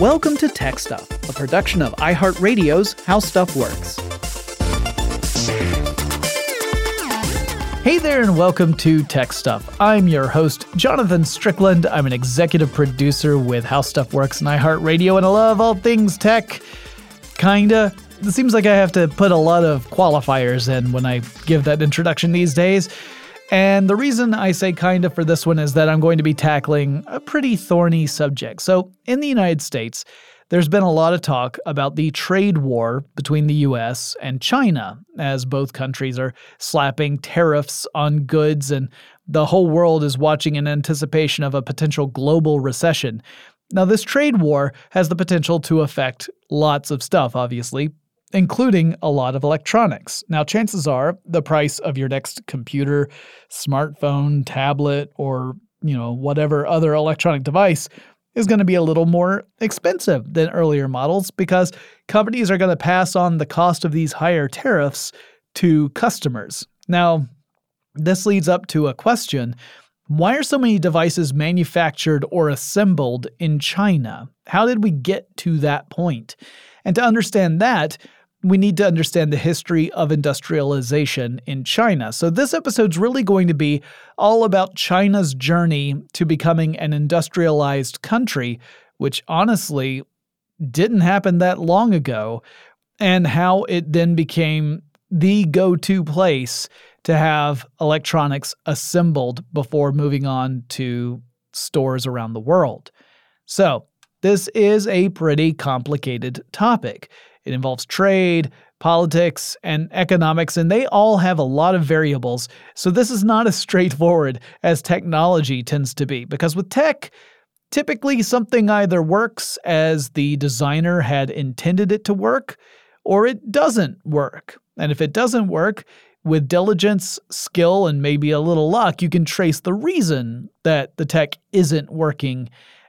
Welcome to Tech Stuff, a production of iHeartRadio's How Stuff Works. Hey there, and welcome to Tech Stuff. I'm your host, Jonathan Strickland. I'm an executive producer with How Stuff Works and iHeartRadio, and I love all things tech. Kinda. It seems like I have to put a lot of qualifiers in when I give that introduction these days. And the reason I say kinda for this one is that I'm going to be tackling a pretty thorny subject. So, in the United States, there's been a lot of talk about the trade war between the US and China, as both countries are slapping tariffs on goods, and the whole world is watching in anticipation of a potential global recession. Now, this trade war has the potential to affect lots of stuff, obviously, including a lot of electronics. Now, chances are the price of your next computer, smartphone, tablet, or you know, whatever other electronic device is going to be a little more expensive than earlier models because companies are going to pass on the cost of these higher tariffs to customers. Now, this leads up to a question why are so many devices manufactured or assembled in China? How did we get to that point? And to understand that, we need to understand the history of industrialization in China. So, this episode's really going to be all about China's journey to becoming an industrialized country, which honestly didn't happen that long ago, and how it then became the go to place to have electronics assembled before moving on to stores around the world. So, this is a pretty complicated topic. It involves trade, politics, and economics, and they all have a lot of variables. So this is not as straightforward as technology tends to be, because with tech, typically something either works as the designer had intended it to work, or it doesn't work. And if it doesn't work, with diligence, skill, and maybe a little luck, you can trace the reason that the tech isn't working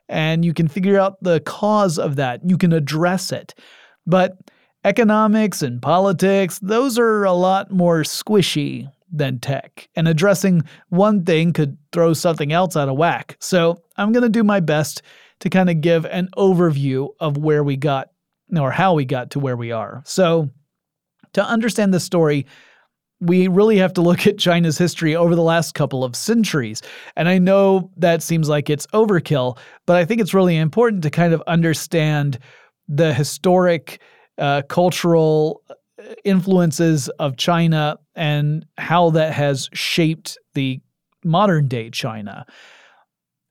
and you can figure out the cause of that. You can address it. But economics and politics, those are a lot more squishy than tech. And addressing one thing could throw something else out of whack. So I'm going to do my best to kind of give an overview of where we got or how we got to where we are. So to understand the story, we really have to look at China's history over the last couple of centuries. And I know that seems like it's overkill, but I think it's really important to kind of understand the historic, uh, cultural uh, influences of China and how that has shaped the modern day China.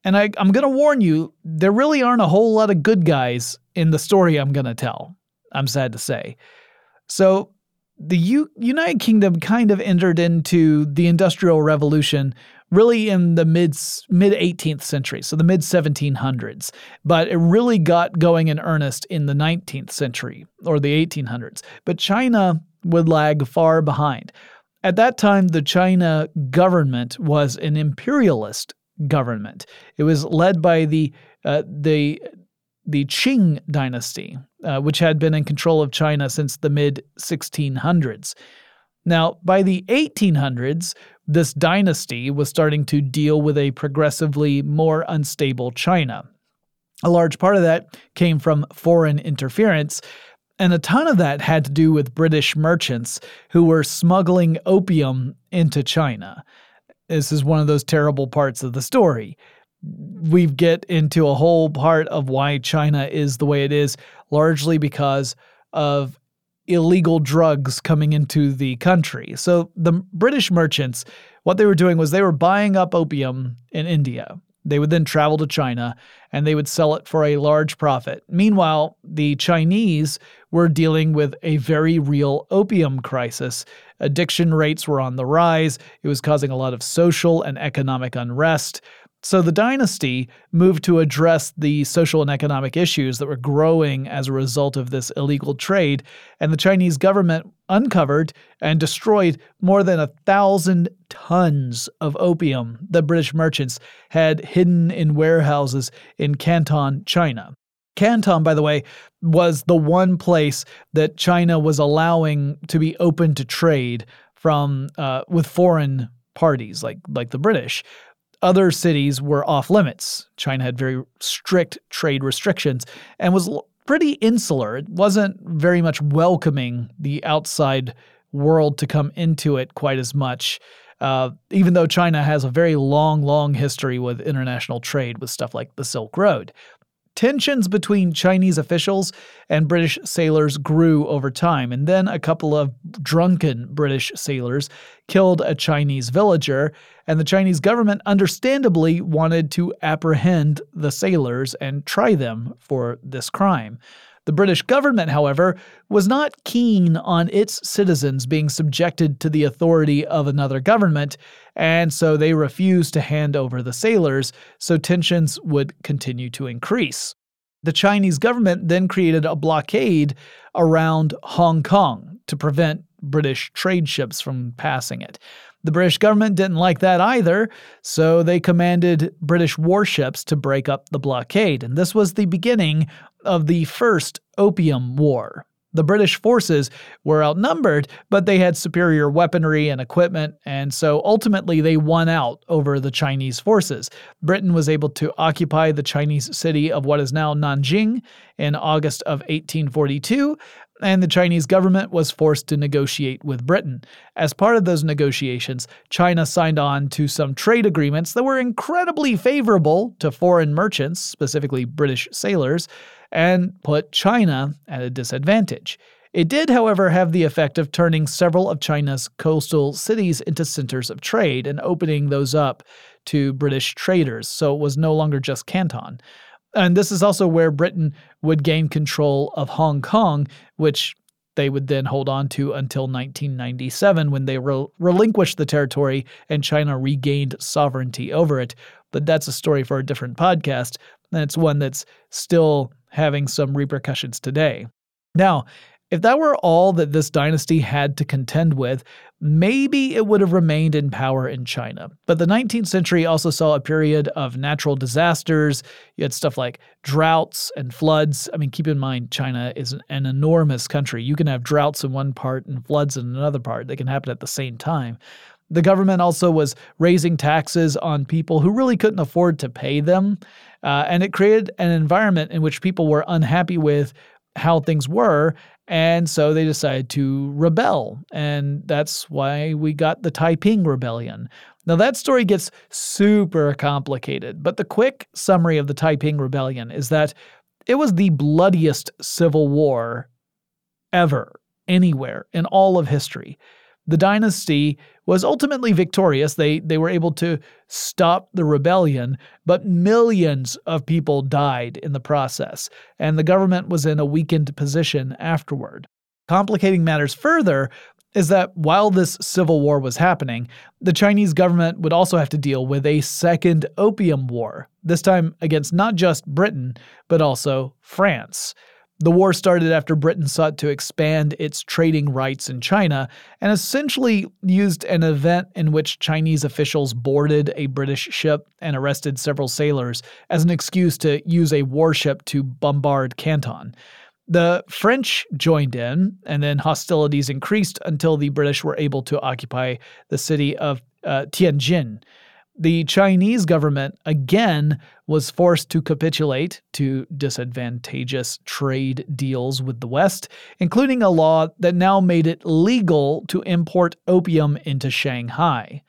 And I, am going to warn you, there really aren't a whole lot of good guys in the story I'm going to tell. I'm sad to say. So, the U- United Kingdom kind of entered into the Industrial Revolution really in the mid mid 18th century, so the mid 1700s. But it really got going in earnest in the 19th century or the 1800s. But China would lag far behind. At that time, the China government was an imperialist government. It was led by the uh, the the Qing dynasty, uh, which had been in control of China since the mid 1600s. Now, by the 1800s, this dynasty was starting to deal with a progressively more unstable China. A large part of that came from foreign interference, and a ton of that had to do with British merchants who were smuggling opium into China. This is one of those terrible parts of the story. We get into a whole part of why China is the way it is, largely because of illegal drugs coming into the country. So the British merchants, what they were doing was they were buying up opium in India. They would then travel to China and they would sell it for a large profit. Meanwhile, the Chinese were dealing with a very real opium crisis. Addiction rates were on the rise, it was causing a lot of social and economic unrest. So the dynasty moved to address the social and economic issues that were growing as a result of this illegal trade, and the Chinese government uncovered and destroyed more than a thousand tons of opium that British merchants had hidden in warehouses in Canton, China. Canton, by the way, was the one place that China was allowing to be open to trade from uh, with foreign parties like like the British other cities were off limits. China had very strict trade restrictions and was pretty insular. It wasn't very much welcoming the outside world to come into it quite as much. Uh, even though China has a very long, long history with international trade with stuff like the Silk Road. Tensions between Chinese officials and British sailors grew over time, and then a couple of drunken British sailors killed a Chinese villager, and the Chinese government understandably wanted to apprehend the sailors and try them for this crime. The British government, however, was not keen on its citizens being subjected to the authority of another government, and so they refused to hand over the sailors, so tensions would continue to increase. The Chinese government then created a blockade around Hong Kong to prevent British trade ships from passing it. The British government didn't like that either, so they commanded British warships to break up the blockade, and this was the beginning of the First Opium War. The British forces were outnumbered, but they had superior weaponry and equipment, and so ultimately they won out over the Chinese forces. Britain was able to occupy the Chinese city of what is now Nanjing in August of 1842, and the Chinese government was forced to negotiate with Britain. As part of those negotiations, China signed on to some trade agreements that were incredibly favorable to foreign merchants, specifically British sailors and put China at a disadvantage. It did, however, have the effect of turning several of China's coastal cities into centers of trade and opening those up to British traders, so it was no longer just Canton. And this is also where Britain would gain control of Hong Kong, which they would then hold on to until 1997 when they re- relinquished the territory and China regained sovereignty over it. But that's a story for a different podcast, and it's one that's still having some repercussions today. Now, if that were all that this dynasty had to contend with, maybe it would have remained in power in China. But the 19th century also saw a period of natural disasters. You had stuff like droughts and floods. I mean, keep in mind, China is an enormous country. You can have droughts in one part and floods in another part, they can happen at the same time. The government also was raising taxes on people who really couldn't afford to pay them. Uh, and it created an environment in which people were unhappy with how things were. And so they decided to rebel. And that's why we got the Taiping Rebellion. Now, that story gets super complicated, but the quick summary of the Taiping Rebellion is that it was the bloodiest civil war ever, anywhere, in all of history. The dynasty was ultimately victorious. They, they were able to stop the rebellion, but millions of people died in the process, and the government was in a weakened position afterward. Complicating matters further is that while this civil war was happening, the Chinese government would also have to deal with a second opium war, this time against not just Britain, but also France. The war started after Britain sought to expand its trading rights in China and essentially used an event in which Chinese officials boarded a British ship and arrested several sailors as an excuse to use a warship to bombard Canton. The French joined in, and then hostilities increased until the British were able to occupy the city of uh, Tianjin the Chinese government again was forced to capitulate to disadvantageous trade deals with the West, including a law that now made it legal to import opium into Shanghai.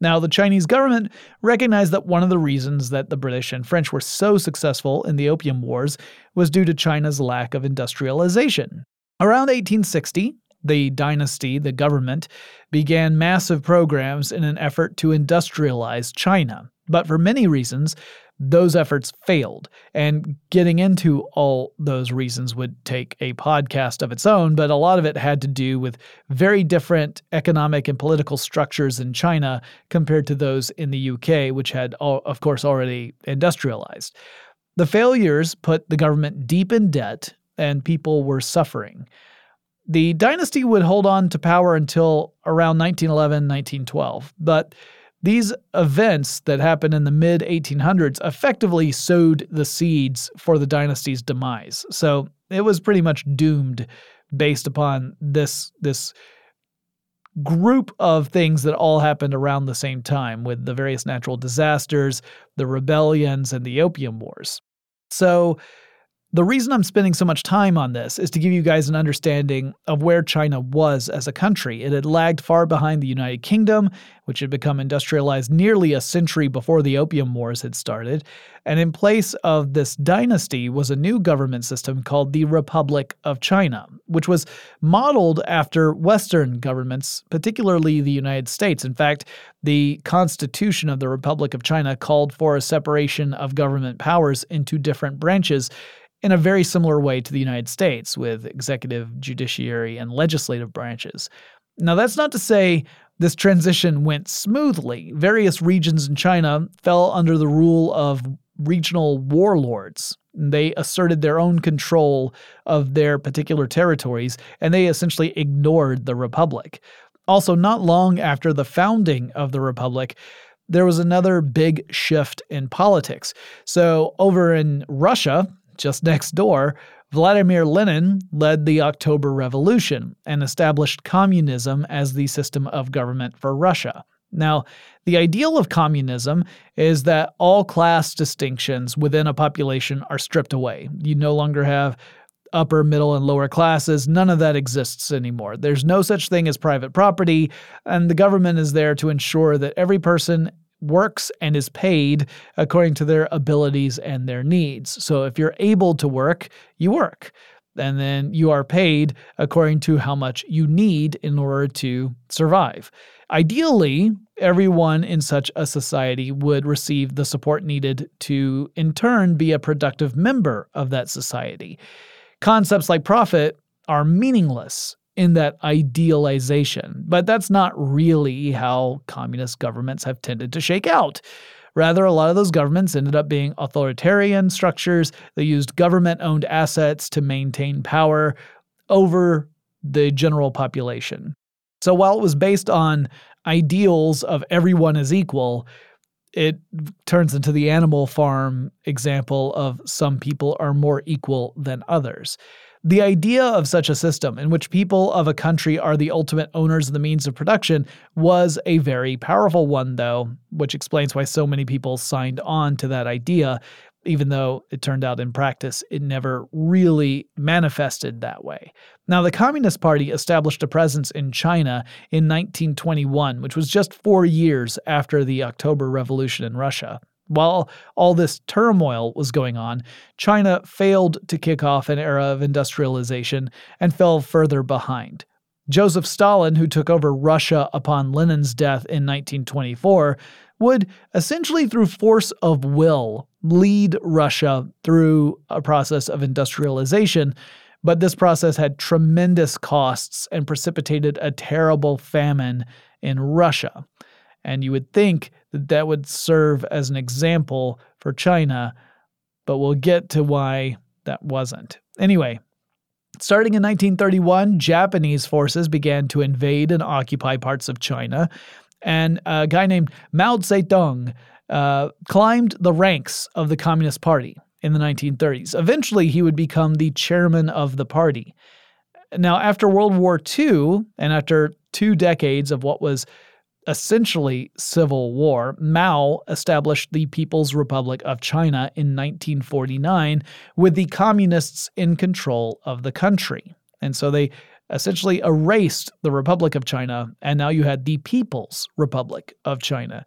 Now, the Chinese government recognized that one of the reasons that the British and French were so successful in the Opium Wars was due to China's lack of industrialization. Around 1860, the dynasty, the government, began massive programs in an effort to industrialize China. But for many reasons, those efforts failed. And getting into all those reasons would take a podcast of its own, but a lot of it had to do with very different economic and political structures in China compared to those in the UK, which had, of course, already industrialized. The failures put the government deep in debt, and people were suffering. The dynasty would hold on to power until around 1911, 1912, but these events that happened in the mid 1800s effectively sowed the seeds for the dynasty's demise. So it was pretty much doomed based upon this this group of things that all happened around the same time with the various natural disasters, the rebellions, and the Opium Wars. So, the reason I'm spending so much time on this is to give you guys an understanding of where China was as a country. It had lagged far behind the United Kingdom, which had become industrialized nearly a century before the Opium Wars had started. And in place of this dynasty was a new government system called the Republic of China, which was modeled after Western governments, particularly the United States. In fact, the Constitution of the Republic of China called for a separation of government powers into different branches in a very similar way to the United States, with executive, judiciary, and legislative branches. Now, that's not to say this transition went smoothly. Various regions in China fell under the rule of regional warlords. They asserted their own control of their particular territories, and they essentially ignored the Republic. Also, not long after the founding of the Republic, there was another big shift in politics. So, over in Russia, just next door, Vladimir Lenin led the October Revolution and established communism as the system of government for Russia. Now, the ideal of communism is that all class distinctions within a population are stripped away. You no longer have upper, middle, and lower classes. None of that exists anymore. There's no such thing as private property, and the government is there to ensure that every person works and is paid according to their abilities and their needs. So if you're able to work, you work. And then you are paid according to how much you need in order to survive. Ideally, everyone in such a society would receive the support needed to, in turn, be a productive member of that society. Concepts like profit are meaningless in that idealization. But that's not really how communist governments have tended to shake out. Rather, a lot of those governments ended up being authoritarian structures. They used government owned assets to maintain power over the general population. So while it was based on ideals of everyone is equal, it turns into the animal farm example of some people are more equal than others. The idea of such a system, in which people of a country are the ultimate owners of the means of production, was a very powerful one, though, which explains why so many people signed on to that idea, even though it turned out in practice it never really manifested that way. Now, the Communist Party established a presence in China in 1921, which was just four years after the October Revolution in Russia. While all this turmoil was going on, China failed to kick off an era of industrialization and fell further behind. Joseph Stalin, who took over Russia upon Lenin's death in 1924, would essentially, through force of will, lead Russia through a process of industrialization. But this process had tremendous costs and precipitated a terrible famine in Russia. And you would think that that would serve as an example for China, but we'll get to why that wasn't. Anyway, starting in 1931, Japanese forces began to invade and occupy parts of China, and a guy named Mao Zedong uh, climbed the ranks of the Communist Party in the 1930s. Eventually, he would become the chairman of the party. Now, after World War II, and after two decades of what was essentially civil war, Mao established the People's Republic of China in 1949 with the communists in control of the country. And so they essentially erased the Republic of China, and now you had the People's Republic of China.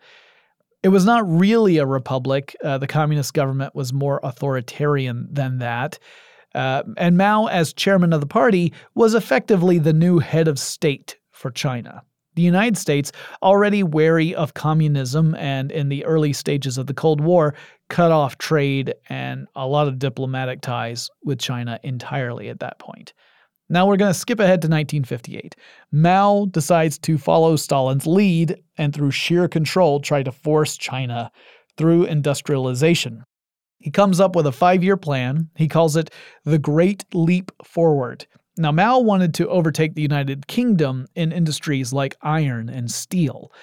It was not really a republic. Uh, the communist government was more authoritarian than that. Uh, and Mao, as chairman of the party, was effectively the new head of state for China. The United States, already wary of communism and in the early stages of the Cold War, cut off trade and a lot of diplomatic ties with China entirely at that point. Now we're going to skip ahead to 1958. Mao decides to follow Stalin's lead and, through sheer control, try to force China through industrialization. He comes up with a five year plan. He calls it the Great Leap Forward. Now, Mao wanted to overtake the United Kingdom in industries like iron and steel.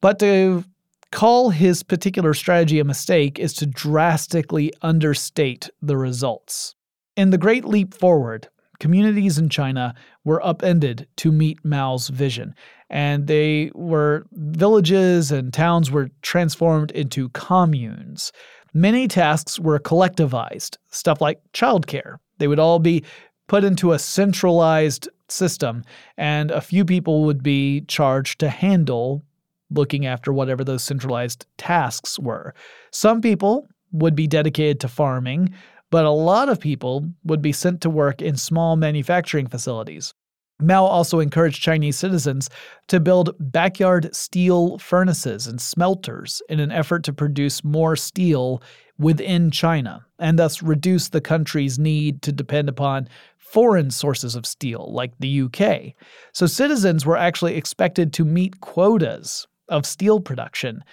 But to call his particular strategy a mistake is to drastically understate the results. In the Great Leap Forward, communities in China were upended to meet Mao's vision. And they were, villages and towns were transformed into communes. Many tasks were collectivized, stuff like childcare. They would all be put into a centralized system, and a few people would be charged to handle looking after whatever those centralized tasks were. Some people would be dedicated to farming, but a lot of people would be sent to work in small manufacturing facilities. Mao also encouraged Chinese citizens to build backyard steel furnaces and smelters in an effort to produce more steel within China and thus reduce the country's need to depend upon foreign sources of steel like the UK. So citizens were actually expected to meet quotas of steel production.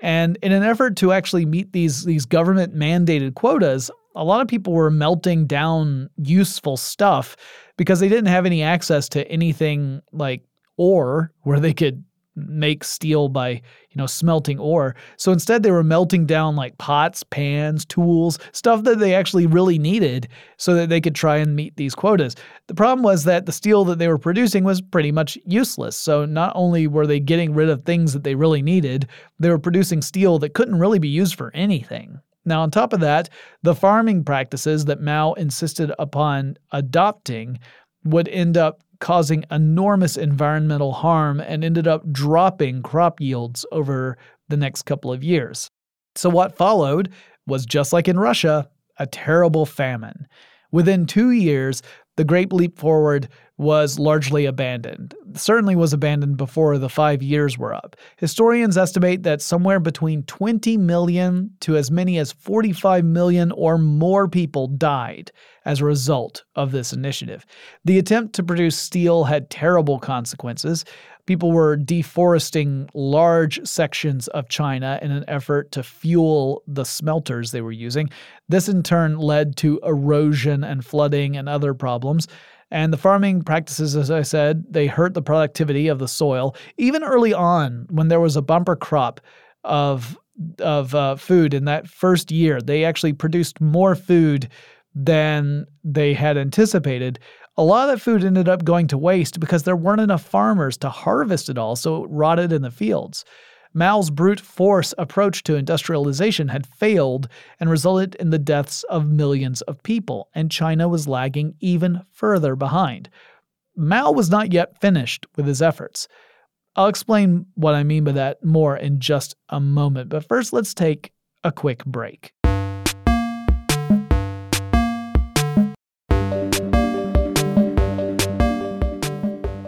And in an effort to actually meet these, these government mandated quotas, a lot of people were melting down useful stuff because they didn't have any access to anything like ore where they could make steel by you know smelting ore. So instead they were melting down like pots pans tools stuff that they actually really needed so that they could try and meet these quotas. The problem was that the steel that they were producing was pretty much useless. So not only were they getting rid of things that they really needed they were producing steel that couldn't really be used for anything. Now, on top of that, the farming practices that Mao insisted upon adopting would end up causing enormous environmental harm and ended up dropping crop yields over the next couple of years. So, what followed was just like in Russia, a terrible famine. Within two years, the Great Leap Forward was largely abandoned. Certainly was abandoned before the five years were up. Historians estimate that somewhere between 20 million to as many as 45 million or more people died as a result of this initiative. The attempt to produce steel had terrible consequences. People were deforesting large sections of China in an effort to fuel the smelters they were using. This in turn led to erosion and flooding and other problems. And the farming practices, as I said, they hurt the productivity of the soil. Even early on, when there was a bumper crop of of uh, food in that first year, they actually produced more food than they had anticipated. A lot of that food ended up going to waste because there weren't enough farmers to harvest it all, so it rotted in the fields. Mao's brute force approach to industrialization had failed and resulted in the deaths of millions of people, and China was lagging even further behind. Mao was not yet finished with his efforts. I'll explain what I mean by that more in just a moment, but first let's take a quick break.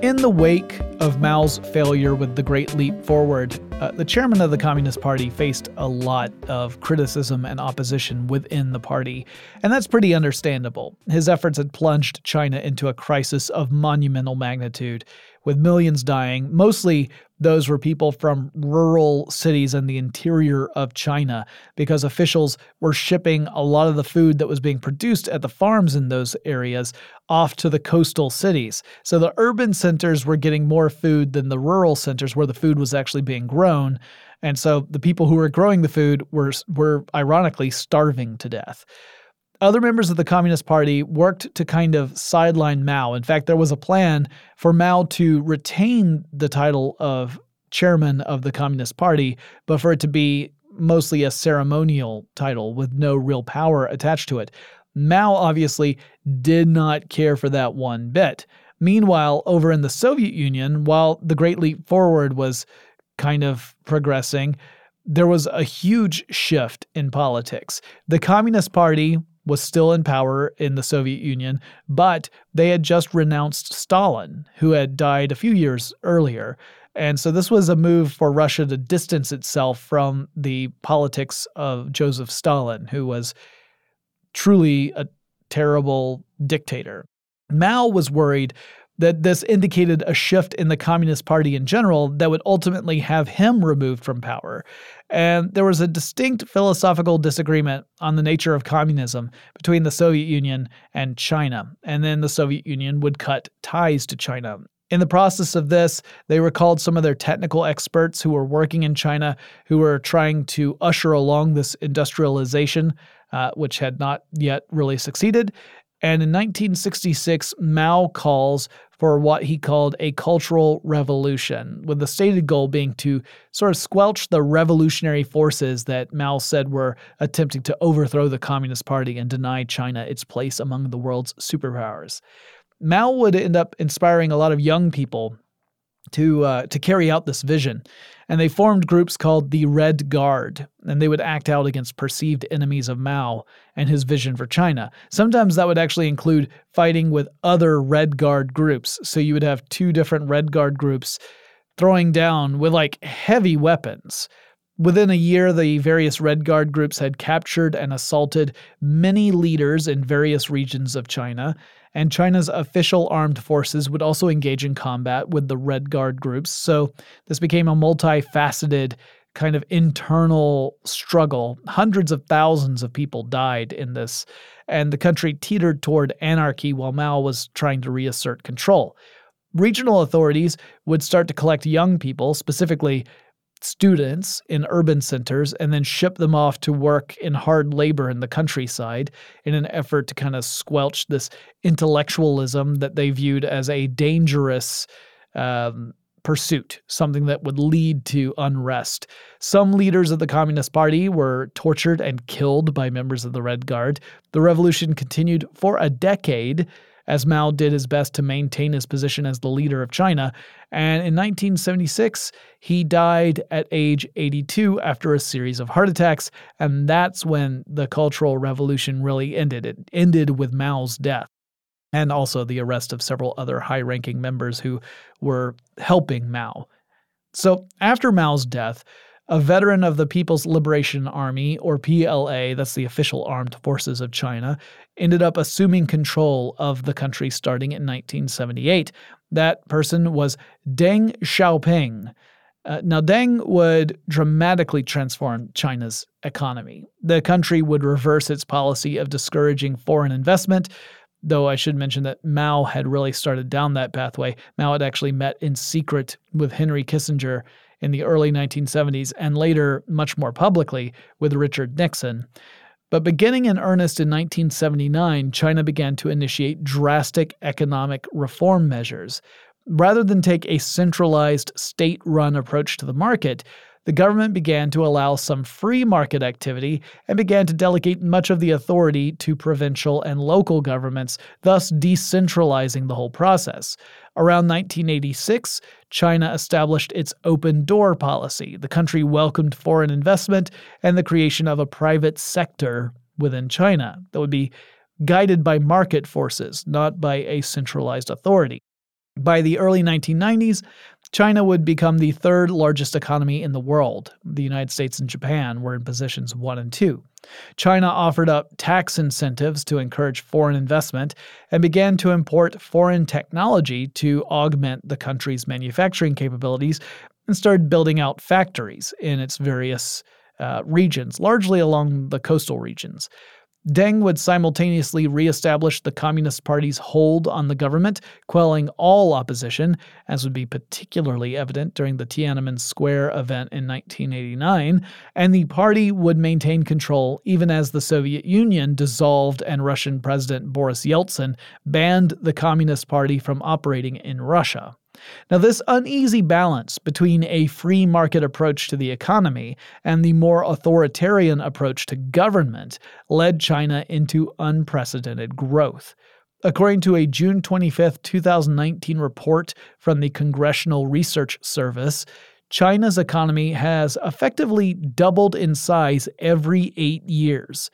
In the wake of Mao's failure with the Great Leap Forward, uh, the chairman of the Communist Party faced a lot of criticism and opposition within the party, and that's pretty understandable. His efforts had plunged China into a crisis of monumental magnitude, with millions dying. Mostly those were people from rural cities in the interior of China because officials were shipping a lot of the food that was being produced at the farms in those areas off to the coastal cities. So the urban centers were getting more food than the rural centers where the food was actually being grown. And so the people who were growing the food were were ironically starving to death. Other members of the Communist Party worked to kind of sideline Mao. In fact, there was a plan for Mao to retain the title of chairman of the Communist Party, but for it to be mostly a ceremonial title with no real power attached to it. Mao obviously did not care for that one bit. Meanwhile, over in the Soviet Union, while the Great Leap Forward was kind of progressing, there was a huge shift in politics. The Communist Party was still in power in the Soviet Union, but they had just renounced Stalin, who had died a few years earlier. And so this was a move for Russia to distance itself from the politics of Joseph Stalin, who was truly a terrible dictator. Mao was worried that this indicated a shift in the Communist Party in general that would ultimately have him removed from power. And there was a distinct philosophical disagreement on the nature of communism between the Soviet Union and China. And then the Soviet Union would cut ties to China. In the process of this, they recalled some of their technical experts who were working in China who were trying to usher along this industrialization, uh, which had not yet really succeeded. And in 1966, Mao calls for what he called a cultural revolution, with the stated goal being to sort of squelch the revolutionary forces that Mao said were attempting to overthrow the Communist Party and deny China its place among the world's superpowers. Mao would end up inspiring a lot of young people to uh, to carry out this vision, and they formed groups called the Red Guard, and they would act out against perceived enemies of Mao and his vision for China. Sometimes that would actually include fighting with other Red Guard groups. So you would have two different Red Guard groups throwing down with like heavy weapons. Within a year, the various Red Guard groups had captured and assaulted many leaders in various regions of China, and China's official armed forces would also engage in combat with the Red Guard groups. So this became a multifaceted kind of internal struggle. Hundreds of thousands of people died in this, and the country teetered toward anarchy while Mao was trying to reassert control. Regional authorities would start to collect young people, specifically students in urban centers and then ship them off to work in hard labor in the countryside in an effort to kind of squelch this intellectualism that they viewed as a dangerous um, pursuit, something that would lead to unrest. Some leaders of the Communist Party were tortured and killed by members of the Red Guard. The revolution continued for a decade as Mao did his best to maintain his position as the leader of China. And in 1976, he died at age 82 after a series of heart attacks. And that's when the Cultural Revolution really ended. It ended with Mao's death and also the arrest of several other high ranking members who were helping Mao. So after Mao's death, a veteran of the People's Liberation Army, or PLA, that's the official armed forces of China, ended up assuming control of the country starting in 1978. That person was Deng Xiaoping. Uh, now, Deng would dramatically transform China's economy. The country would reverse its policy of discouraging foreign investment, though I should mention that Mao had really started down that pathway. Mao had actually met in secret with Henry Kissinger in the early 1970s and later, much more publicly, with Richard Nixon. But beginning in earnest in 1979, China began to initiate drastic economic reform measures. Rather than take a centralized, state run approach to the market, the government began to allow some free market activity and began to delegate much of the authority to provincial and local governments, thus decentralizing the whole process. Around 1986, China established its open door policy. The country welcomed foreign investment and the creation of a private sector within China that would be guided by market forces, not by a centralized authority. By the early 1990s, China would become the third largest economy in the world. The United States and Japan were in positions one and two. China offered up tax incentives to encourage foreign investment and began to import foreign technology to augment the country's manufacturing capabilities and started building out factories in its various uh, regions, largely along the coastal regions. Deng would simultaneously reestablish the Communist Party's hold on the government, quelling all opposition, as would be particularly evident during the Tiananmen Square event in 1989, and the party would maintain control even as the Soviet Union dissolved and Russian President Boris Yeltsin banned the Communist Party from operating in Russia. Now, this uneasy balance between a free market approach to the economy and the more authoritarian approach to government led China into unprecedented growth. According to a June 25, 2019 report from the Congressional Research Service, China's economy has effectively doubled in size every eight years.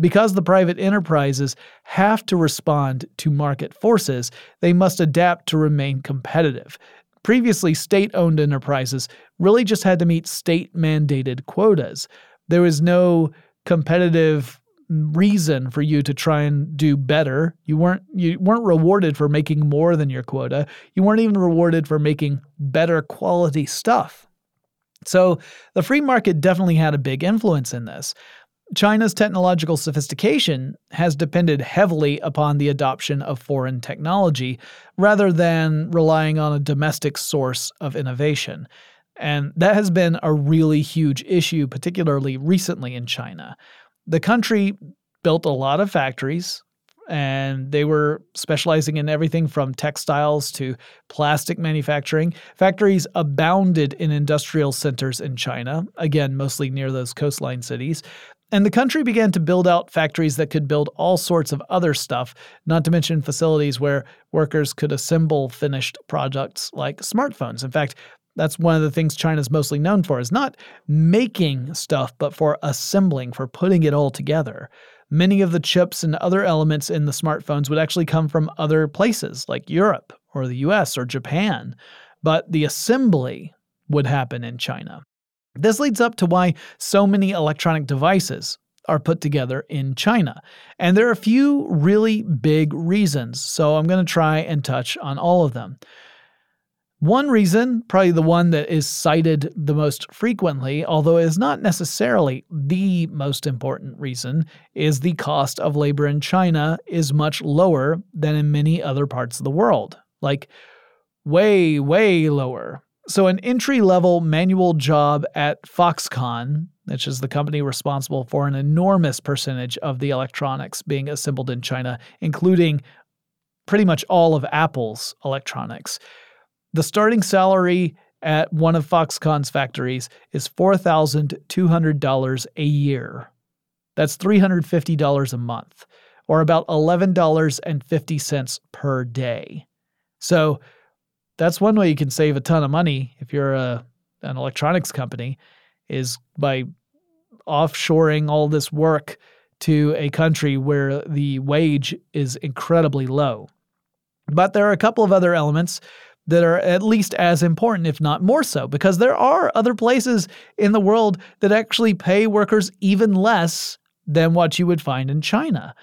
Because the private enterprises have to respond to market forces, they must adapt to remain competitive. Previously, state owned enterprises really just had to meet state mandated quotas. There was no competitive reason for you to try and do better. You weren't you weren't rewarded for making more than your quota. You weren't even rewarded for making better quality stuff. So the free market definitely had a big influence in this. China's technological sophistication has depended heavily upon the adoption of foreign technology rather than relying on a domestic source of innovation. And that has been a really huge issue, particularly recently in China. The country built a lot of factories and they were specializing in everything from textiles to plastic manufacturing. Factories abounded in industrial centers in China, again, mostly near those coastline cities. And the country began to build out factories that could build all sorts of other stuff, not to mention facilities where workers could assemble finished products like smartphones. In fact, that's one of the things China's mostly known for is not making stuff, but for assembling, for putting it all together. Many of the chips and other elements in the smartphones would actually come from other places like Europe or the US or Japan, but the assembly would happen in China. This leads up to why so many electronic devices are put together in China. And there are a few really big reasons, so I'm going to try and touch on all of them. One reason, probably the one that is cited the most frequently, although it is not necessarily the most important reason, is the cost of labor in China is much lower than in many other parts of the world. Like, way, way lower. So, an entry level manual job at Foxconn, which is the company responsible for an enormous percentage of the electronics being assembled in China, including pretty much all of Apple's electronics the starting salary at one of Foxconn's factories is $4,200 a year. That's $350 a month, or about $11.50 per day. So that's one way you can save a ton of money if you're a, an electronics company, is by offshoring all this work to a country where the wage is incredibly low. But there are a couple of other elements that are at least as important, if not more so, because there are other places in the world that actually pay workers even less than what you would find in China.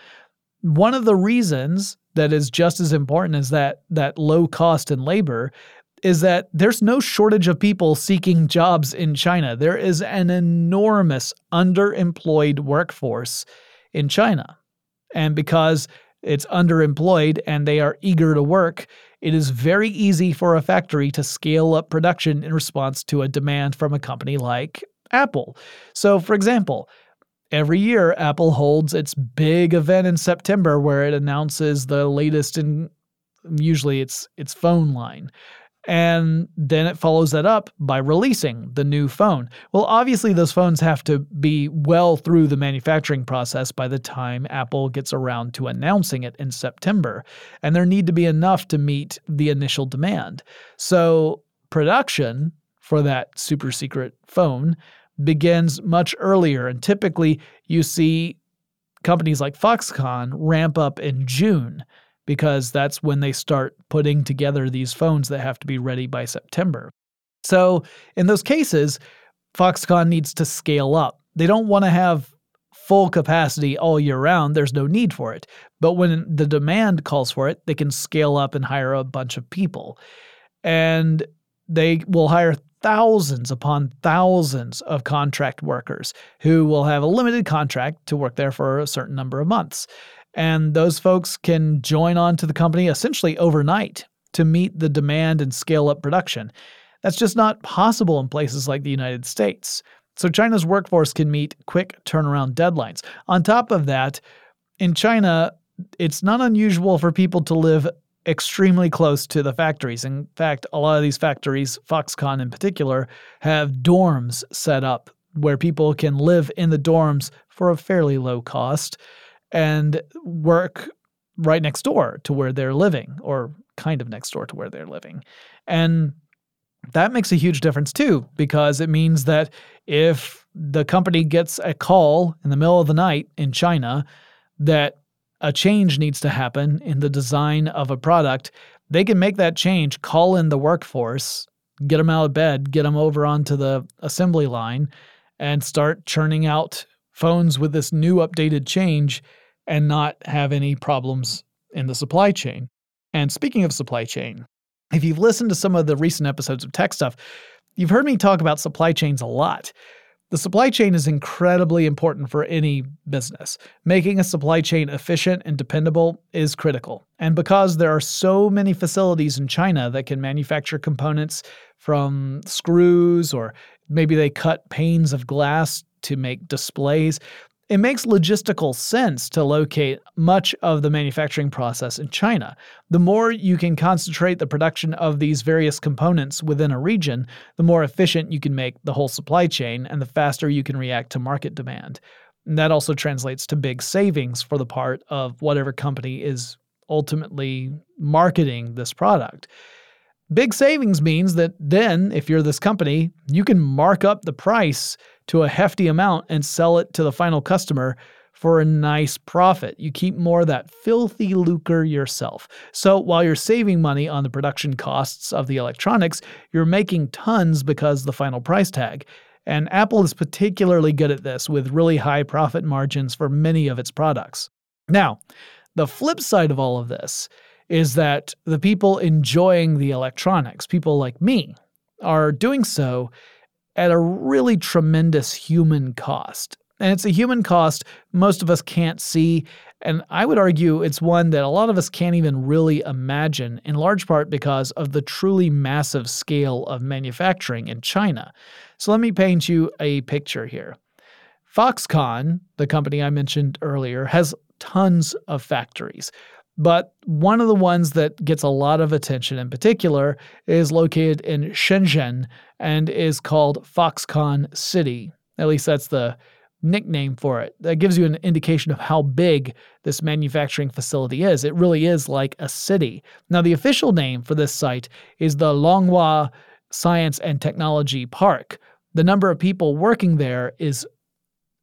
One of the reasons that is just as important as that that low cost in labor is that there's no shortage of people seeking jobs in China. There is an enormous underemployed workforce in China. And because it's underemployed and they are eager to work, it is very easy for a factory to scale up production in response to a demand from a company like Apple. So, for example, every year Apple holds its big event in September where it announces the latest in usually it's its phone line and then it follows that up by releasing the new phone. Well, obviously, those phones have to be well through the manufacturing process by the time Apple gets around to announcing it in September, and there need to be enough to meet the initial demand. So, production for that super secret phone begins much earlier, and typically you see companies like Foxconn ramp up in June because that's when they start putting together these phones that have to be ready by September. So, in those cases, Foxconn needs to scale up. They don't want to have full capacity all year round, there's no need for it. But when the demand calls for it, they can scale up and hire a bunch of people. And they will hire thousands upon thousands of contract workers who will have a limited contract to work there for a certain number of months. And those folks can join on to the company essentially overnight to meet the demand and scale up production. That's just not possible in places like the United States. So China's workforce can meet quick turnaround deadlines. On top of that, in China, it's not unusual for people to live extremely close to the factories. In fact, a lot of these factories, Foxconn in particular, have dorms set up where people can live in the dorms for a fairly low cost and work right next door to where they're living, or kind of next door to where they're living. And that makes a huge difference too, because it means that if the company gets a call in the middle of the night in China that a change needs to happen in the design of a product, they can make that change, call in the workforce, get them out of bed, get them over onto the assembly line, and start churning out phones with this new updated change and not have any problems in the supply chain. And speaking of supply chain, if you've listened to some of the recent episodes of Tech Stuff, you've heard me talk about supply chains a lot. The supply chain is incredibly important for any business. Making a supply chain efficient and dependable is critical. And because there are so many facilities in China that can manufacture components from screws or maybe they cut panes of glass to make displays, it makes logistical sense to locate much of the manufacturing process in China. The more you can concentrate the production of these various components within a region, the more efficient you can make the whole supply chain and the faster you can react to market demand. And that also translates to big savings for the part of whatever company is ultimately marketing this product. Big savings means that then, if you're this company, you can mark up the price to a hefty amount and sell it to the final customer for a nice profit. You keep more of that filthy lucre yourself. So while you're saving money on the production costs of the electronics, you're making tons because the final price tag. And Apple is particularly good at this with really high profit margins for many of its products. Now, the flip side of all of this is that the people enjoying the electronics, people like me, are doing so at a really tremendous human cost. And it's a human cost most of us can't see. And I would argue it's one that a lot of us can't even really imagine, in large part because of the truly massive scale of manufacturing in China. So let me paint you a picture here. Foxconn, the company I mentioned earlier, has tons of factories. But one of the ones that gets a lot of attention in particular is located in Shenzhen and is called Foxconn City. At least that's the nickname for it. That gives you an indication of how big this manufacturing facility is. It really is like a city. Now, the official name for this site is the Longhua Science and Technology Park. The number of people working there is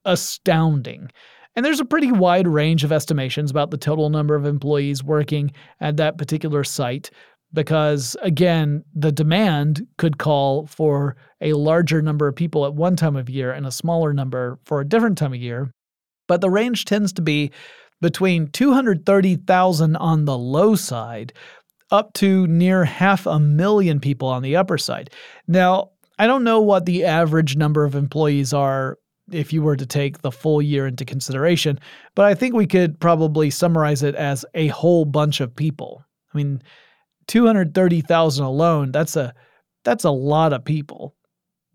astounding. And there's a pretty wide range of estimations about the total number of employees working at that particular site because, again, the demand could call for a larger number of people at one time of year and a smaller number for a different time of year. But the range tends to be between 230,000 on the low side up to near half a million people on the upper side. Now, I don't know what the average number of employees are if you were to take the full year into consideration, but I think we could probably summarize it as a whole bunch of people. I mean, 230,000 alone, that's a that's a lot of people.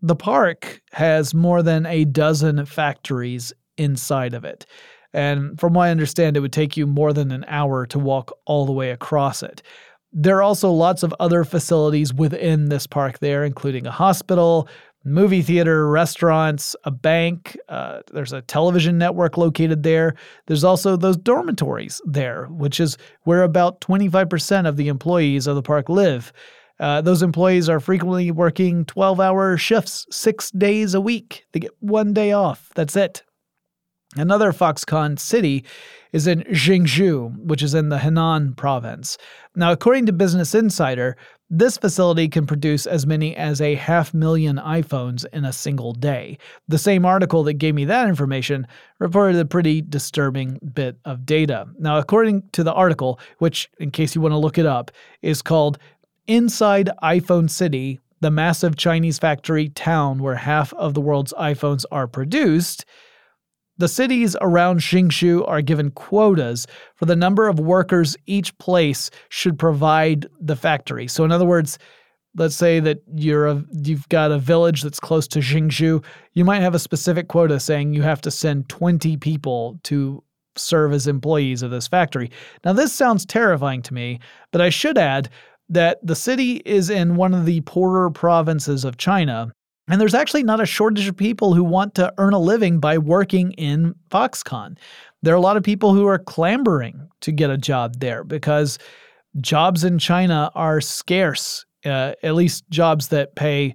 The park has more than a dozen factories inside of it. And from what I understand, it would take you more than an hour to walk all the way across it. There are also lots of other facilities within this park there, including a hospital, movie theater, restaurants, a bank. Uh, there's a television network located there. There's also those dormitories there, which is where about 25% of the employees of the park live. Uh, those employees are frequently working 12 hour shifts, six days a week. They get one day off. That's it. Another Foxconn city is in Zhengzhou, which is in the Henan province. Now, according to Business Insider, this facility can produce as many as a half million iPhones in a single day. The same article that gave me that information reported a pretty disturbing bit of data. Now, according to the article, which, in case you want to look it up, is called Inside iPhone City, the massive Chinese factory town where half of the world's iPhones are produced, the cities around Zhengzhou are given quotas for the number of workers each place should provide the factory. So, in other words, let's say that you're a, you've got a village that's close to Zhengzhou, you might have a specific quota saying you have to send 20 people to serve as employees of this factory. Now, this sounds terrifying to me, but I should add that the city is in one of the poorer provinces of China, and there's actually not a shortage of people who want to earn a living by working in Foxconn. There are a lot of people who are clambering to get a job there because jobs in China are scarce, uh, at least jobs that pay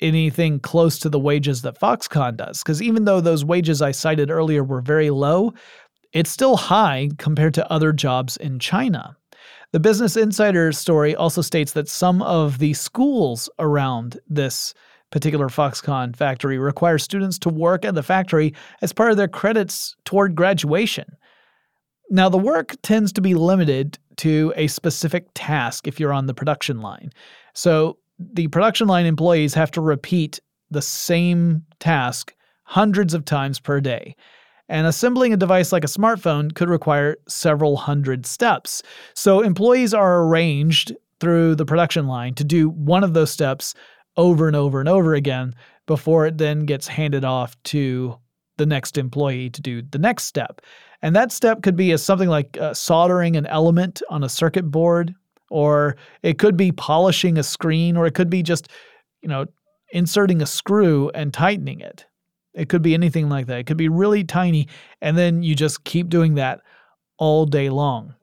anything close to the wages that Foxconn does. Because even though those wages I cited earlier were very low, it's still high compared to other jobs in China. The Business Insider story also states that some of the schools around this particular Foxconn factory requires students to work at the factory as part of their credits toward graduation. Now, the work tends to be limited to a specific task if you're on the production line. So, the production line employees have to repeat the same task hundreds of times per day. And assembling a device like a smartphone could require several hundred steps. So, employees are arranged through the production line to do one of those steps over and over and over again before it then gets handed off to the next employee to do the next step. And that step could be as something like uh, soldering an element on a circuit board, or it could be polishing a screen, or it could be just, you know, inserting a screw and tightening it. It could be anything like that. It could be really tiny, and then you just keep doing that all day long.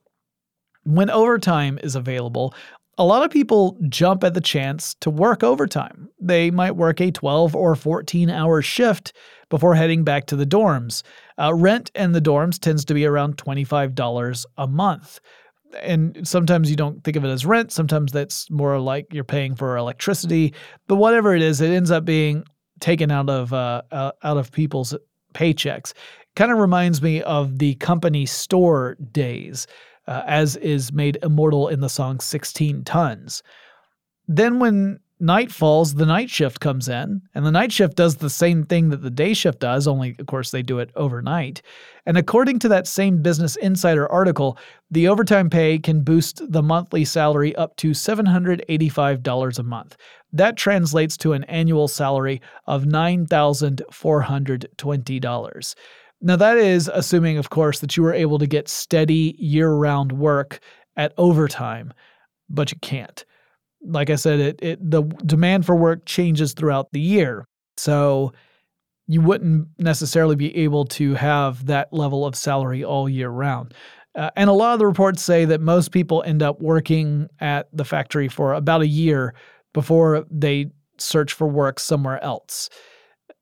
When overtime is available, a lot of people jump at the chance to work overtime. They might work a 12 or 14 hour shift before heading back to the dorms. Uh, rent in the dorms tends to be around $25 a month. And sometimes you don't think of it as rent. Sometimes that's more like you're paying for electricity. But whatever it is, it ends up being taken out of uh, out of people's paychecks. Kind of reminds me of the company store days uh, as is made immortal in the song 16 Tons. Then, when night falls, the night shift comes in, and the night shift does the same thing that the day shift does, only, of course, they do it overnight. And according to that same Business Insider article, the overtime pay can boost the monthly salary up to $785 a month. That translates to an annual salary of $9,420. Now, that is assuming, of course, that you were able to get steady year round work at overtime, but you can't. Like I said, it, it, the demand for work changes throughout the year. So you wouldn't necessarily be able to have that level of salary all year round. Uh, and a lot of the reports say that most people end up working at the factory for about a year before they search for work somewhere else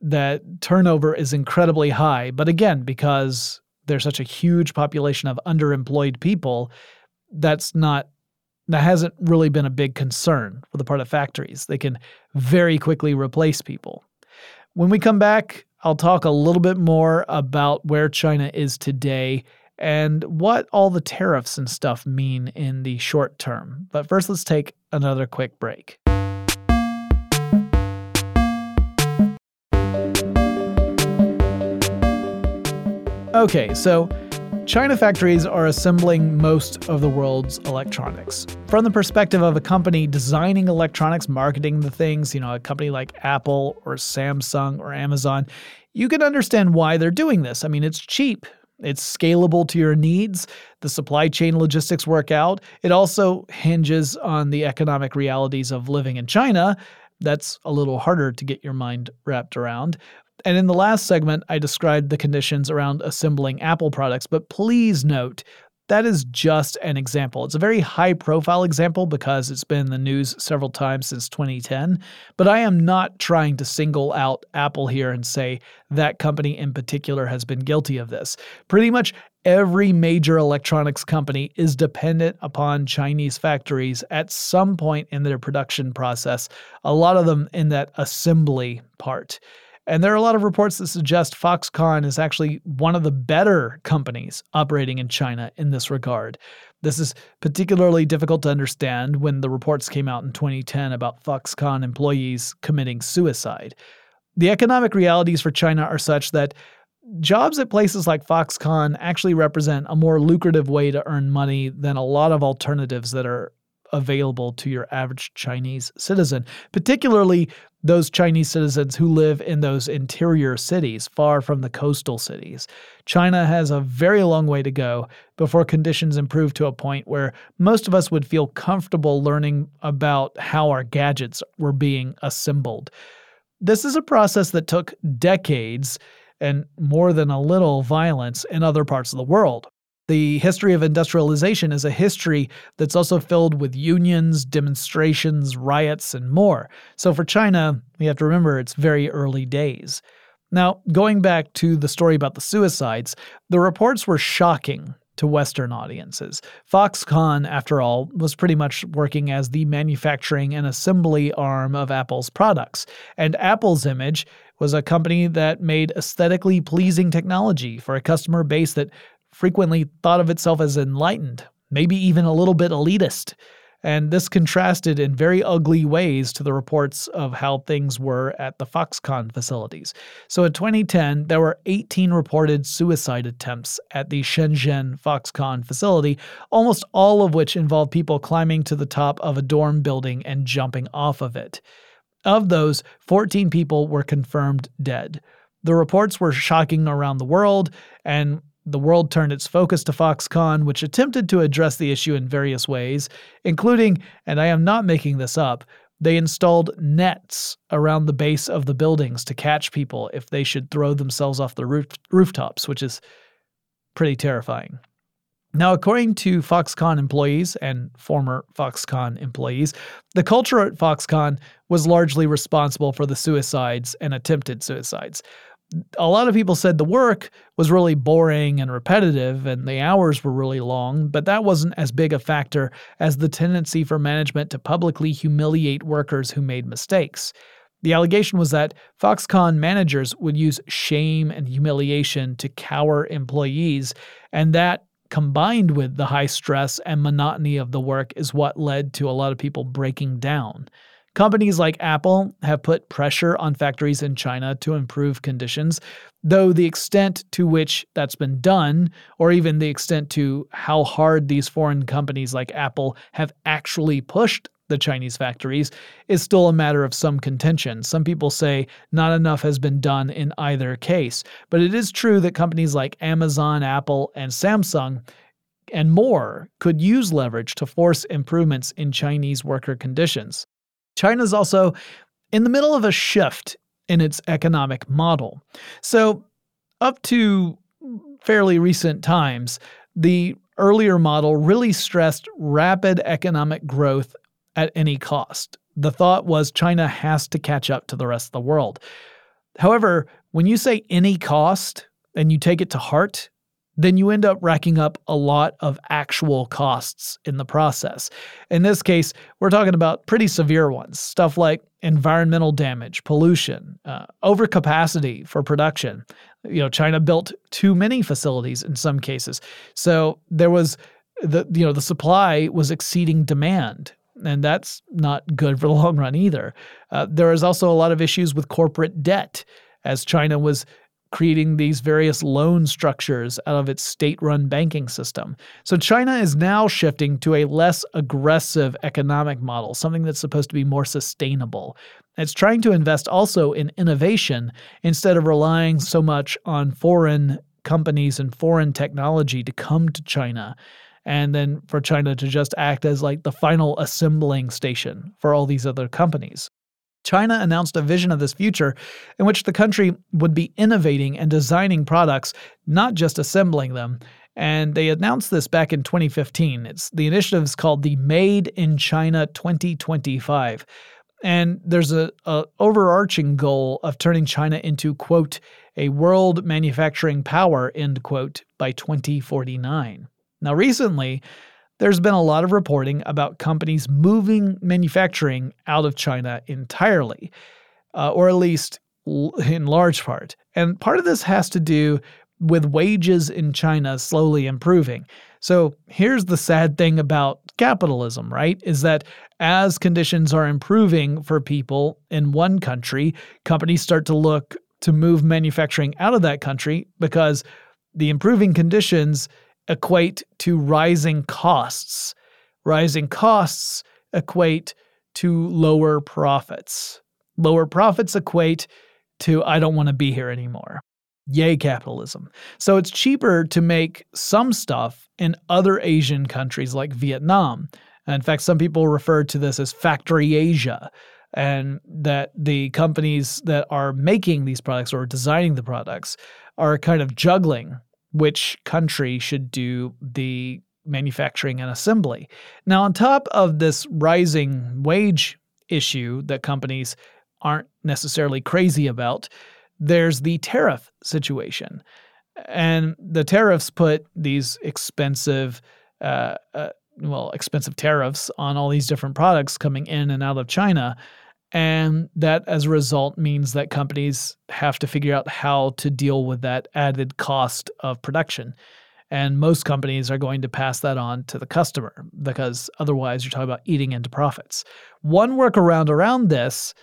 that turnover is incredibly high. But again, because there's such a huge population of underemployed people, that's not that hasn't really been a big concern for the part of factories. They can very quickly replace people. When we come back, I'll talk a little bit more about where China is today and what all the tariffs and stuff mean in the short term. But first, let's take another quick break. Okay, so China factories are assembling most of the world's electronics. From the perspective of a company designing electronics, marketing the things, you know, a company like Apple or Samsung or Amazon, you can understand why they're doing this. I mean, it's cheap. It's scalable to your needs. The supply chain logistics work out. It also hinges on the economic realities of living in China. That's a little harder to get your mind wrapped around. And in the last segment, I described the conditions around assembling Apple products, but please note that is just an example. It's a very high profile example because it's been in the news several times since 2010. But I am not trying to single out Apple here and say that company in particular has been guilty of this. Pretty much every major electronics company is dependent upon Chinese factories at some point in their production process, a lot of them in that assembly part. And there are a lot of reports that suggest Foxconn is actually one of the better companies operating in China in this regard. This is particularly difficult to understand when the reports came out in 2010 about Foxconn employees committing suicide. The economic realities for China are such that jobs at places like Foxconn actually represent a more lucrative way to earn money than a lot of alternatives that are available to your average Chinese citizen, particularly those Chinese citizens who live in those interior cities, far from the coastal cities. China has a very long way to go before conditions improve to a point where most of us would feel comfortable learning about how our gadgets were being assembled. This is a process that took decades and more than a little violence in other parts of the world. The history of industrialization is a history that's also filled with unions, demonstrations, riots, and more. So for China, we have to remember it's very early days. Now, going back to the story about the suicides, the reports were shocking to Western audiences. Foxconn, after all, was pretty much working as the manufacturing and assembly arm of Apple's products. And Apple's image was a company that made aesthetically pleasing technology for a customer base that frequently thought of itself as enlightened, maybe even a little bit elitist. And this contrasted in very ugly ways to the reports of how things were at the Foxconn facilities. So in 2010, there were 18 reported suicide attempts at the Shenzhen Foxconn facility, almost all of which involved people climbing to the top of a dorm building and jumping off of it. Of those, 14 people were confirmed dead. The reports were shocking around the world, and the world turned its focus to Foxconn, which attempted to address the issue in various ways, including, and I am not making this up, they installed nets around the base of the buildings to catch people if they should throw themselves off the roof, rooftops, which is pretty terrifying. Now, according to Foxconn employees and former Foxconn employees, the culture at Foxconn was largely responsible for the suicides and attempted suicides. A lot of people said the work was really boring and repetitive and the hours were really long, but that wasn't as big a factor as the tendency for management to publicly humiliate workers who made mistakes. The allegation was that Foxconn managers would use shame and humiliation to cower employees, and that combined with the high stress and monotony of the work is what led to a lot of people breaking down. Companies like Apple have put pressure on factories in China to improve conditions, though the extent to which that's been done, or even the extent to how hard these foreign companies like Apple have actually pushed the Chinese factories is still a matter of some contention. Some people say not enough has been done in either case. But it is true that companies like Amazon, Apple, and Samsung and more could use leverage to force improvements in Chinese worker conditions. China's also in the middle of a shift in its economic model. So, up to fairly recent times, the earlier model really stressed rapid economic growth at any cost. The thought was China has to catch up to the rest of the world. However, when you say any cost and you take it to heart, then you end up racking up a lot of actual costs in the process. In this case, we're talking about pretty severe ones stuff like environmental damage, pollution, uh, overcapacity for production. You know, China built too many facilities in some cases. So there was the you know the supply was exceeding demand and that's not good for the long run either. Uh, there is also a lot of issues with corporate debt, as China was creating these various loan structures out of its state run banking system. So China is now shifting to a less aggressive economic model, something that's supposed to be more sustainable. It's trying to invest also in innovation instead of relying so much on foreign companies and foreign technology to come to China and then for China to just act as like the final assembling station for all these other companies. China announced a vision of this future in which the country would be innovating and designing products, not just assembling them. And they announced this back in 2015. It's the initiative is called the Made in China 2025. And there's a, a overarching goal of turning China into quote a world manufacturing power end quote by 2049. Now, recently, there's been a lot of reporting about companies moving manufacturing out of China entirely, uh, or at least in large part. And part of this has to do with wages in China slowly improving. So here's the sad thing about capitalism, right? Is that as conditions are improving for people in one country, companies start to look to move manufacturing out of that country because the improving conditions equate to rising costs. Rising costs equate to lower profits. Lower profits equate to I don't want to be here anymore. Yay, capitalism. So it's cheaper to make some stuff in other Asian countries like Vietnam. In fact, some people refer to this as Factory Asia, and that the companies that are making these products or designing the products are kind of juggling which country should do the manufacturing and assembly. Now, on top of this rising wage issue that companies aren't necessarily crazy about, there's the tariff situation. And the tariffs put these expensive, uh, uh, well, expensive tariffs on all these different products coming in and out of China. And that, as a result, means that companies have to figure out how to deal with that added cost of production. And most companies are going to pass that on to the customer because otherwise you're talking about eating into profits. One workaround around this,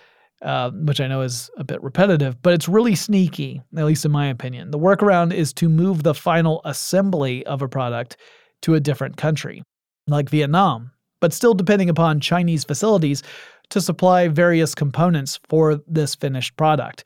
uh, which I know is a bit repetitive, but it's really sneaky, at least in my opinion. The workaround is to move the final assembly of a product to a different country, like Vietnam, but still depending upon Chinese facilities to supply various components for this finished product.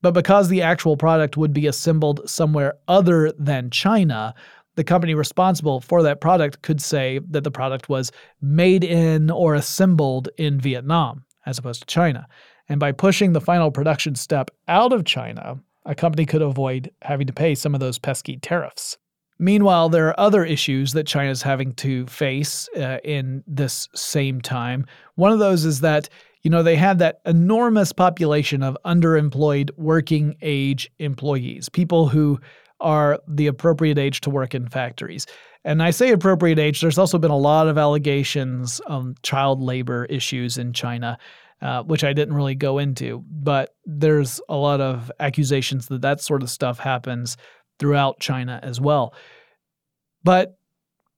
But because the actual product would be assembled somewhere other than China, the company responsible for that product could say that the product was made in or assembled in Vietnam as opposed to China. And by pushing the final production step out of China, a company could avoid having to pay some of those pesky tariffs. Meanwhile, there are other issues that China is having to face uh, in this same time. One of those is that, you know, they have that enormous population of underemployed working age employees, people who are the appropriate age to work in factories. And I say appropriate age, there's also been a lot of allegations of child labor issues in China. Uh, which I didn't really go into, but there's a lot of accusations that that sort of stuff happens throughout China as well. But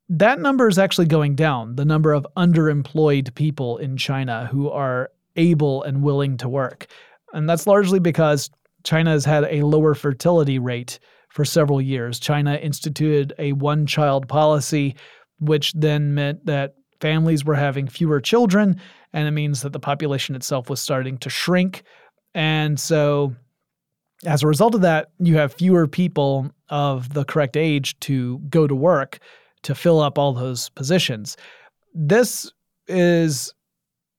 that number is actually going down, the number of underemployed people in China who are able and willing to work. And that's largely because China has had a lower fertility rate for several years. China instituted a one child policy, which then meant that families were having fewer children, and it means that the population itself was starting to shrink. And so, as a result of that, you have fewer people of the correct age to go to work to fill up all those positions. This is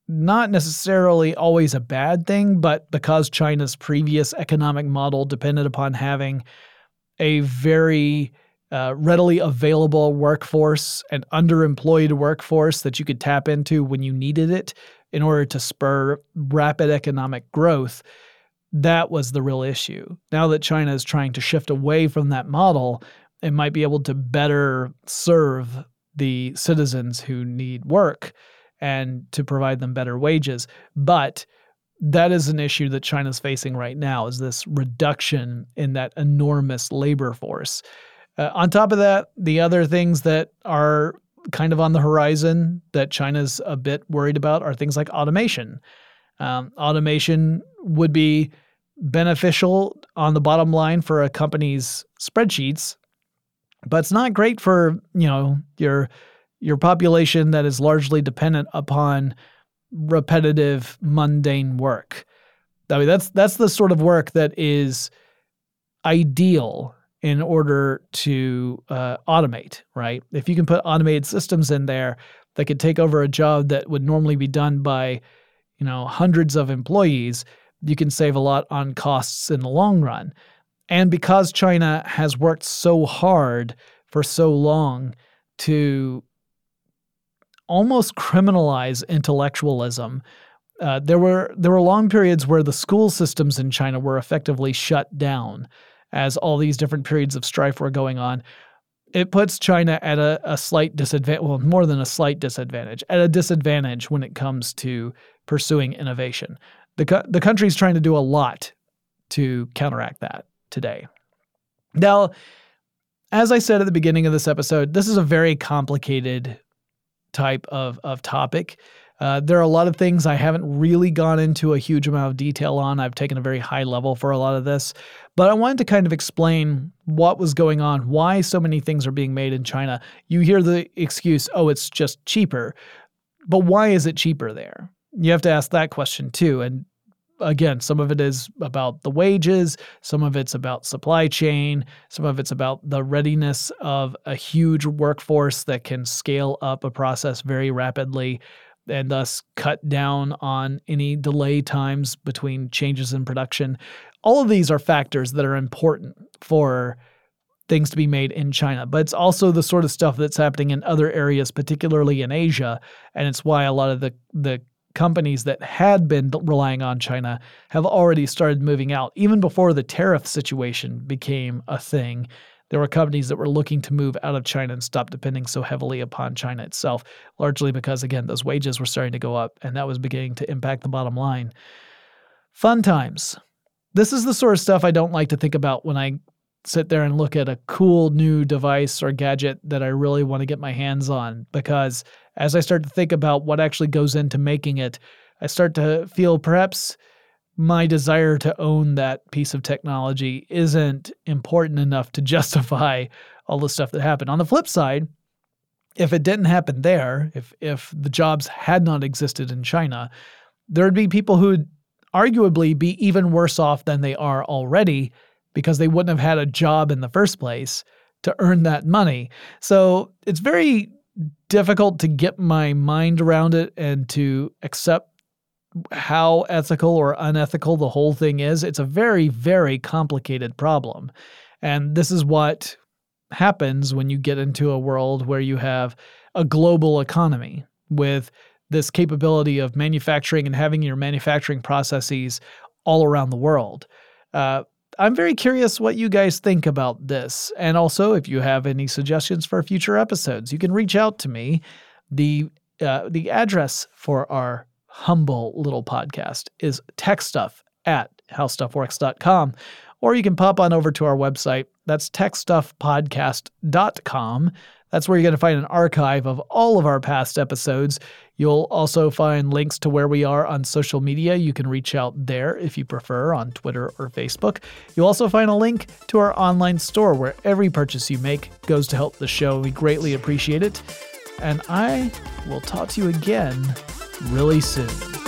not necessarily always a bad thing, but because China's previous economic model depended upon having a very uh, readily available workforce and underemployed workforce that you could tap into when you needed it in order to spur rapid economic growth. That was the real issue. Now that China is trying to shift away from that model, it might be able to better serve the citizens who need work and to provide them better wages. But that is an issue that China's facing right now is this reduction in that enormous labor force. Uh, on top of that, the other things that are kind of on the horizon that China's a bit worried about are things like automation. Um, automation would be beneficial on the bottom line for a company's spreadsheets, but it's not great for you know your your population that is largely dependent upon repetitive, mundane work. I mean, that's that's the sort of work that is ideal in order to uh, automate, right? If you can put automated systems in there that could take over a job that would normally be done by, you know, hundreds of employees, you can save a lot on costs in the long run. And because China has worked so hard for so long to almost criminalize intellectualism, uh, there were there were long periods where the school systems in China were effectively shut down as all these different periods of strife were going on. It puts China at a, a slight disadvantage, well, more than a slight disadvantage, at a disadvantage when it comes to pursuing innovation. The, the country is trying to do a lot to counteract that today. Now, as I said at the beginning of this episode, this is a very complicated type of, of topic. Uh, there are a lot of things I haven't really gone into a huge amount of detail on. I've taken a very high level for a lot of this, but I wanted to kind of explain what was going on, why so many things are being made in China. You hear the excuse, oh, it's just cheaper. But why is it cheaper there? You have to ask that question too. And again, some of it is about the wages, some of it's about supply chain, some of it's about the readiness of a huge workforce that can scale up a process very rapidly and thus cut down on any delay times between changes in production. All of these are factors that are important for things to be made in China, but it's also the sort of stuff that's happening in other areas, particularly in Asia, and it's why a lot of the the companies that had been relying on China have already started moving out even before the tariff situation became a thing there were companies that were looking to move out of China and stop depending so heavily upon China itself, largely because, again, those wages were starting to go up and that was beginning to impact the bottom line. Fun times. This is the sort of stuff I don't like to think about when I sit there and look at a cool new device or gadget that I really want to get my hands on because as I start to think about what actually goes into making it, I start to feel perhaps my desire to own that piece of technology isn't important enough to justify all the stuff that happened. On the flip side, if it didn't happen there, if if the jobs had not existed in China, there'd be people who'd arguably be even worse off than they are already because they wouldn't have had a job in the first place to earn that money. So it's very difficult to get my mind around it and to accept how ethical or unethical the whole thing is. It's a very, very complicated problem. And this is what happens when you get into a world where you have a global economy with this capability of manufacturing and having your manufacturing processes all around the world. Uh, I'm very curious what you guys think about this. And also, if you have any suggestions for future episodes, you can reach out to me. The uh, the address for our humble little podcast is techstuff at howstuffworks.com. Or you can pop on over to our website. That's techstuffpodcast.com. That's where you're going to find an archive of all of our past episodes. You'll also find links to where we are on social media. You can reach out there if you prefer on Twitter or Facebook. You'll also find a link to our online store where every purchase you make goes to help the show. We greatly appreciate it. And I will talk to you again really soon.